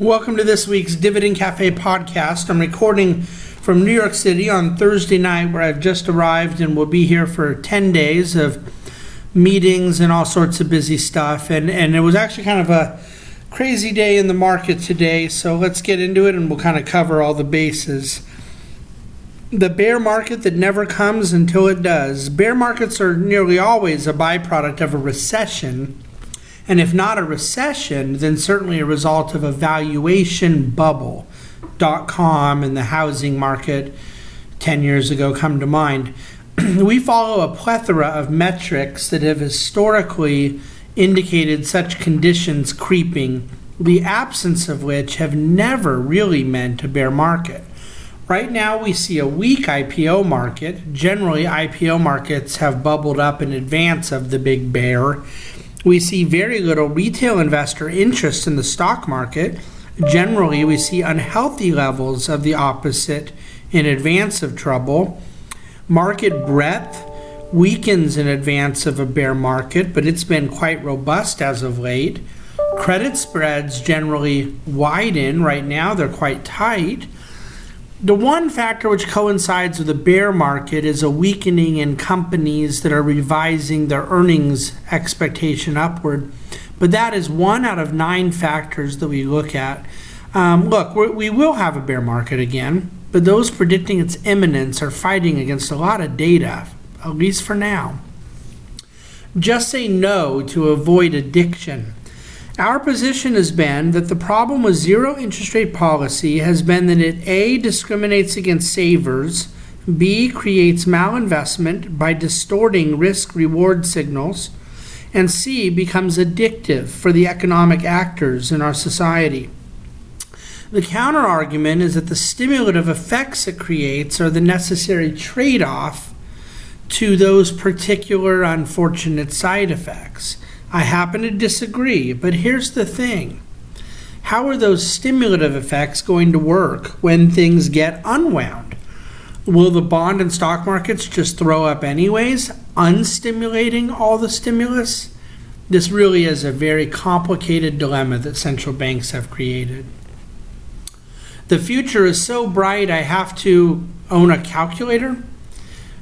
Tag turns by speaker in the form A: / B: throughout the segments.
A: Welcome to this week's Dividend Cafe podcast. I'm recording from New York City on Thursday night, where I've just arrived and will be here for 10 days of meetings and all sorts of busy stuff. And, and it was actually kind of a crazy day in the market today, so let's get into it and we'll kind of cover all the bases. The bear market that never comes until it does. Bear markets are nearly always a byproduct of a recession and if not a recession, then certainly a result of a valuation bubble. Dot com and the housing market 10 years ago come to mind. we follow a plethora of metrics that have historically indicated such conditions creeping, the absence of which have never really meant a bear market. Right now, we see a weak IPO market. Generally, IPO markets have bubbled up in advance of the big bear we see very little retail investor interest in the stock market. Generally, we see unhealthy levels of the opposite in advance of trouble. Market breadth weakens in advance of a bear market, but it's been quite robust as of late. Credit spreads generally widen. Right now, they're quite tight. The one factor which coincides with the bear market is a weakening in companies that are revising their earnings expectation upward. But that is one out of nine factors that we look at. Um, look, we will have a bear market again, but those predicting its imminence are fighting against a lot of data, at least for now. Just say no to avoid addiction. Our position has been that the problem with zero interest rate policy has been that it A discriminates against savers, B creates malinvestment by distorting risk reward signals, and C becomes addictive for the economic actors in our society. The counter argument is that the stimulative effects it creates are the necessary trade off to those particular unfortunate side effects. I happen to disagree, but here's the thing. How are those stimulative effects going to work when things get unwound? Will the bond and stock markets just throw up anyways, unstimulating all the stimulus? This really is a very complicated dilemma that central banks have created. The future is so bright, I have to own a calculator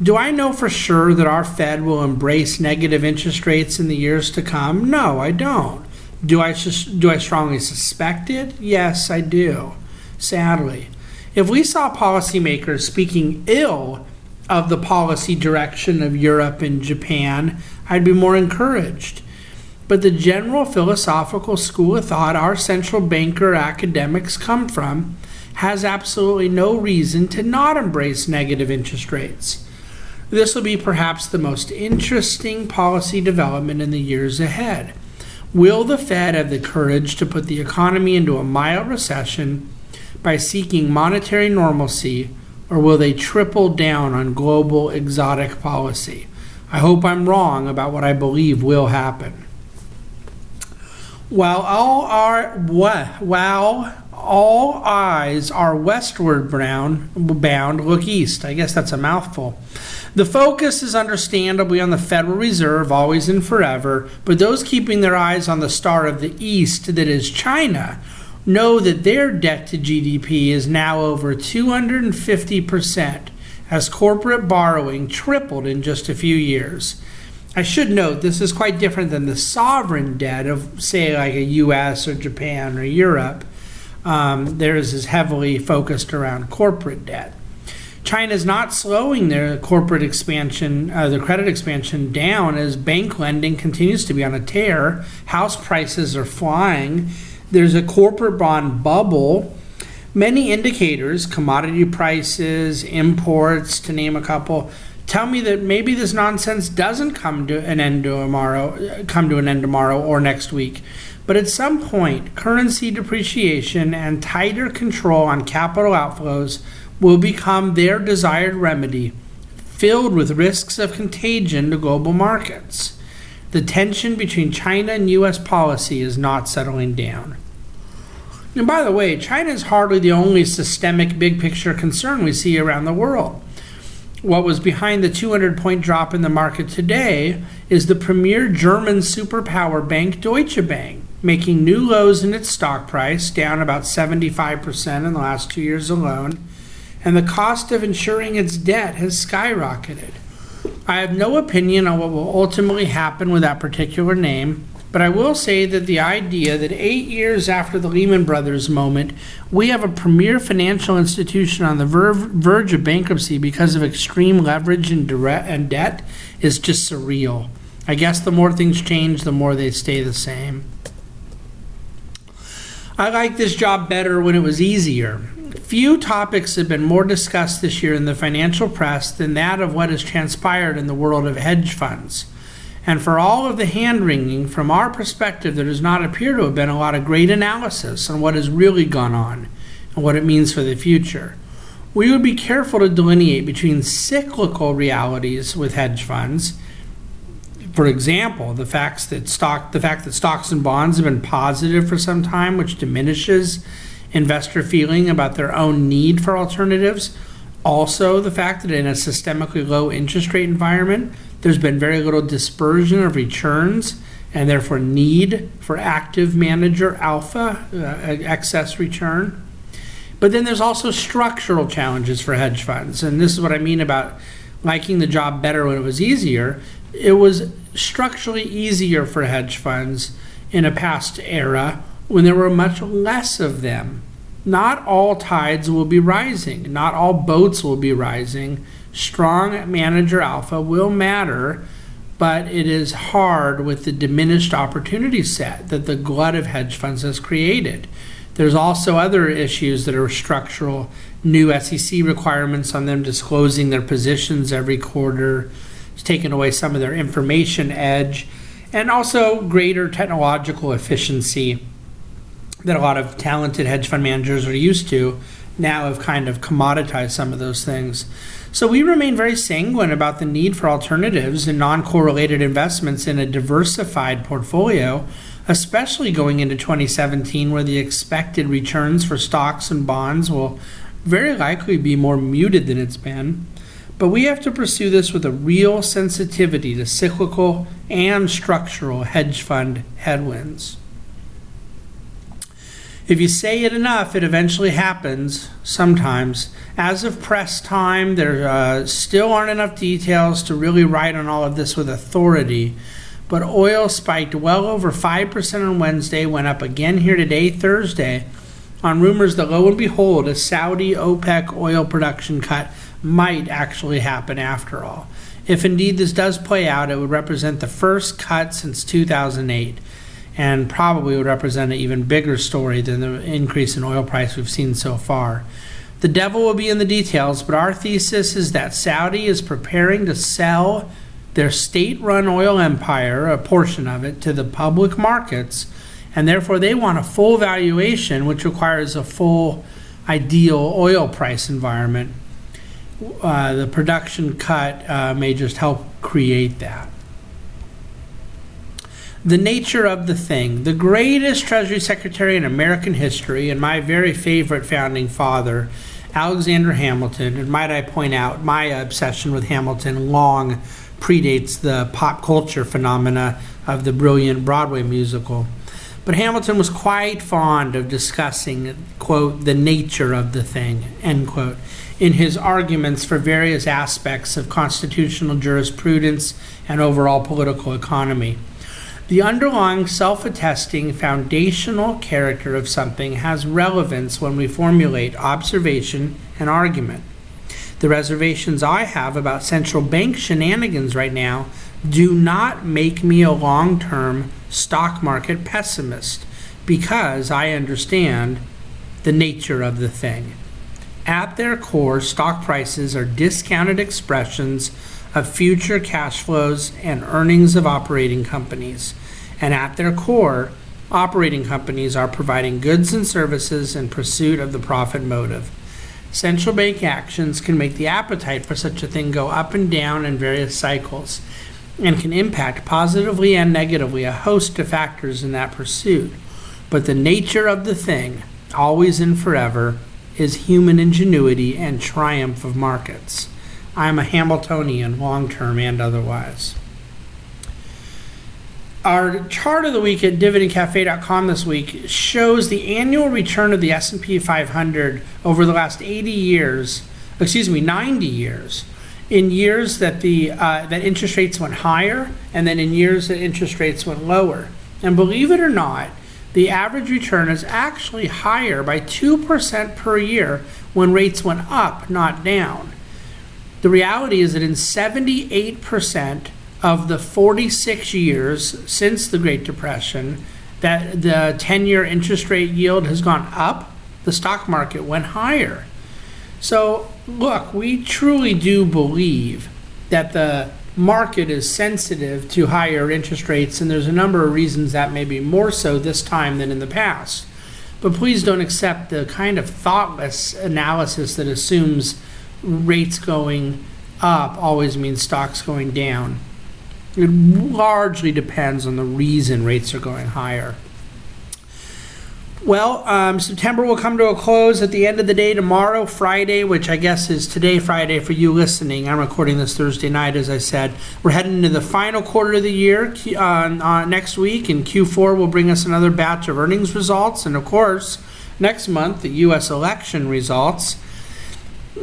A: do I know for sure that our Fed will embrace negative interest rates in the years to come? No, I don't. Do I do I strongly suspect it? Yes, I do. Sadly, if we saw policymakers speaking ill of the policy direction of Europe and Japan, I'd be more encouraged. But the general philosophical school of thought our central banker academics come from has absolutely no reason to not embrace negative interest rates. This will be perhaps the most interesting policy development in the years ahead. Will the Fed have the courage to put the economy into a mild recession by seeking monetary normalcy, or will they triple down on global exotic policy? I hope I'm wrong about what I believe will happen. While all are while all eyes are westward bound, bound, look east. I guess that's a mouthful. The focus is understandably on the Federal Reserve, always and forever, but those keeping their eyes on the star of the East, that is China, know that their debt to GDP is now over 250%, as corporate borrowing tripled in just a few years. I should note this is quite different than the sovereign debt of, say, like a US or Japan or Europe. Um, theirs is heavily focused around corporate debt. China is not slowing their corporate expansion, uh, their credit expansion down as bank lending continues to be on a tear. House prices are flying. There's a corporate bond bubble. Many indicators, commodity prices, imports, to name a couple, tell me that maybe this nonsense doesn't come to an end tomorrow, come to an end tomorrow or next week. But at some point, currency depreciation and tighter control on capital outflows will become their desired remedy, filled with risks of contagion to global markets. The tension between China and U.S. policy is not settling down. And by the way, China is hardly the only systemic big picture concern we see around the world. What was behind the 200 point drop in the market today is the premier German superpower bank Deutsche Bank making new lows in its stock price, down about 75% in the last two years alone, and the cost of insuring its debt has skyrocketed. I have no opinion on what will ultimately happen with that particular name, but I will say that the idea that eight years after the Lehman Brothers moment, we have a premier financial institution on the ver- verge of bankruptcy because of extreme leverage and, and debt is just surreal. I guess the more things change, the more they stay the same. I like this job better when it was easier. Few topics have been more discussed this year in the financial press than that of what has transpired in the world of hedge funds. And for all of the hand wringing, from our perspective, there does not appear to have been a lot of great analysis on what has really gone on and what it means for the future. We would be careful to delineate between cyclical realities with hedge funds. For example, the facts that stock the fact that stocks and bonds have been positive for some time, which diminishes investor feeling about their own need for alternatives. Also, the fact that in a systemically low interest rate environment, there's been very little dispersion of returns and therefore need for active manager alpha, uh, excess return. But then there's also structural challenges for hedge funds. And this is what I mean about liking the job better when it was easier. It was structurally easier for hedge funds in a past era when there were much less of them. Not all tides will be rising, not all boats will be rising strong manager alpha will matter, but it is hard with the diminished opportunity set that the glut of hedge funds has created. There's also other issues that are structural, new SEC requirements on them disclosing their positions every quarter, it's taken away some of their information edge, and also greater technological efficiency that a lot of talented hedge fund managers are used to now have kind of commoditized some of those things. So we remain very sanguine about the need for alternatives and non correlated investments in a diversified portfolio, especially going into 2017, where the expected returns for stocks and bonds will very likely be more muted than it's been. But we have to pursue this with a real sensitivity to cyclical and structural hedge fund headwinds. If you say it enough, it eventually happens sometimes. As of press time, there uh, still aren't enough details to really write on all of this with authority. But oil spiked well over 5% on Wednesday, went up again here today, Thursday, on rumors that lo and behold, a Saudi OPEC oil production cut might actually happen after all. If indeed this does play out, it would represent the first cut since 2008 and probably would represent an even bigger story than the increase in oil price we've seen so far. The devil will be in the details, but our thesis is that Saudi is preparing to sell their state run oil empire, a portion of it, to the public markets, and therefore they want a full valuation, which requires a full ideal oil price environment. Uh, the production cut uh, may just help create that the nature of the thing. The greatest Treasury Secretary in American history, and my very favorite founding father, Alexander Hamilton, and might I point out, my obsession with Hamilton long predates the pop culture phenomena of the brilliant Broadway musical. But Hamilton was quite fond of discussing, quote, the nature of the thing, end quote, in his arguments for various aspects of constitutional jurisprudence and overall political economy. The underlying self attesting foundational character of something has relevance when we formulate observation and argument. The reservations I have about central bank shenanigans right now do not make me a long term stock market pessimist because I understand the nature of the thing. At their core, stock prices are discounted expressions of future cash flows and earnings of operating companies. And at their core, operating companies are providing goods and services in pursuit of the profit motive. Central bank actions can make the appetite for such a thing go up and down in various cycles and can impact positively and negatively a host of factors in that pursuit. But the nature of the thing, always and forever, is human ingenuity and triumph of markets. I am a Hamiltonian, long term and otherwise. Our chart of the week at dividendcafe.com this week shows the annual return of the S&P 500 over the last 80 years, excuse me, 90 years. In years that the uh, that interest rates went higher, and then in years that interest rates went lower. And believe it or not, the average return is actually higher by 2% per year when rates went up, not down. The reality is that in 78% of the 46 years since the Great Depression, that the 10 year interest rate yield has gone up, the stock market went higher. So, look, we truly do believe that the market is sensitive to higher interest rates, and there's a number of reasons that may be more so this time than in the past. But please don't accept the kind of thoughtless analysis that assumes rates going up always means stocks going down. It largely depends on the reason rates are going higher. Well, um, September will come to a close at the end of the day tomorrow, Friday, which I guess is today, Friday, for you listening. I'm recording this Thursday night, as I said. We're heading into the final quarter of the year uh, uh, next week, and Q4 will bring us another batch of earnings results. And of course, next month, the U.S. election results.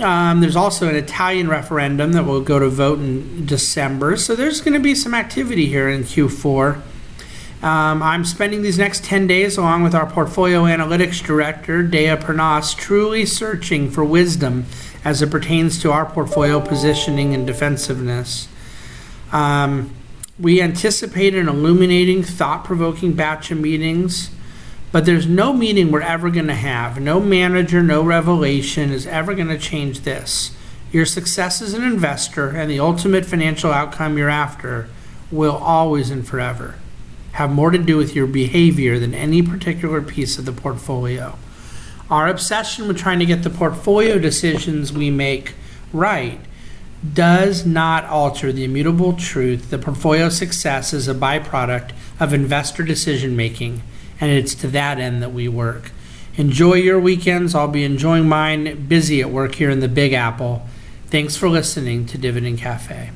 A: Um, there's also an Italian referendum that will go to vote in December. So there's going to be some activity here in Q4. Um, I'm spending these next 10 days along with our portfolio analytics director, Dea Pernas, truly searching for wisdom as it pertains to our portfolio positioning and defensiveness. Um, we anticipate an illuminating, thought provoking batch of meetings, but there's no meeting we're ever going to have. No manager, no revelation is ever going to change this. Your success as an investor and the ultimate financial outcome you're after will always and forever have more to do with your behavior than any particular piece of the portfolio. Our obsession with trying to get the portfolio decisions we make right does not alter the immutable truth that portfolio success is a byproduct of investor decision making, and it's to that end that we work. Enjoy your weekends. I'll be enjoying mine busy at work here in the Big Apple. Thanks for listening to Dividend Cafe.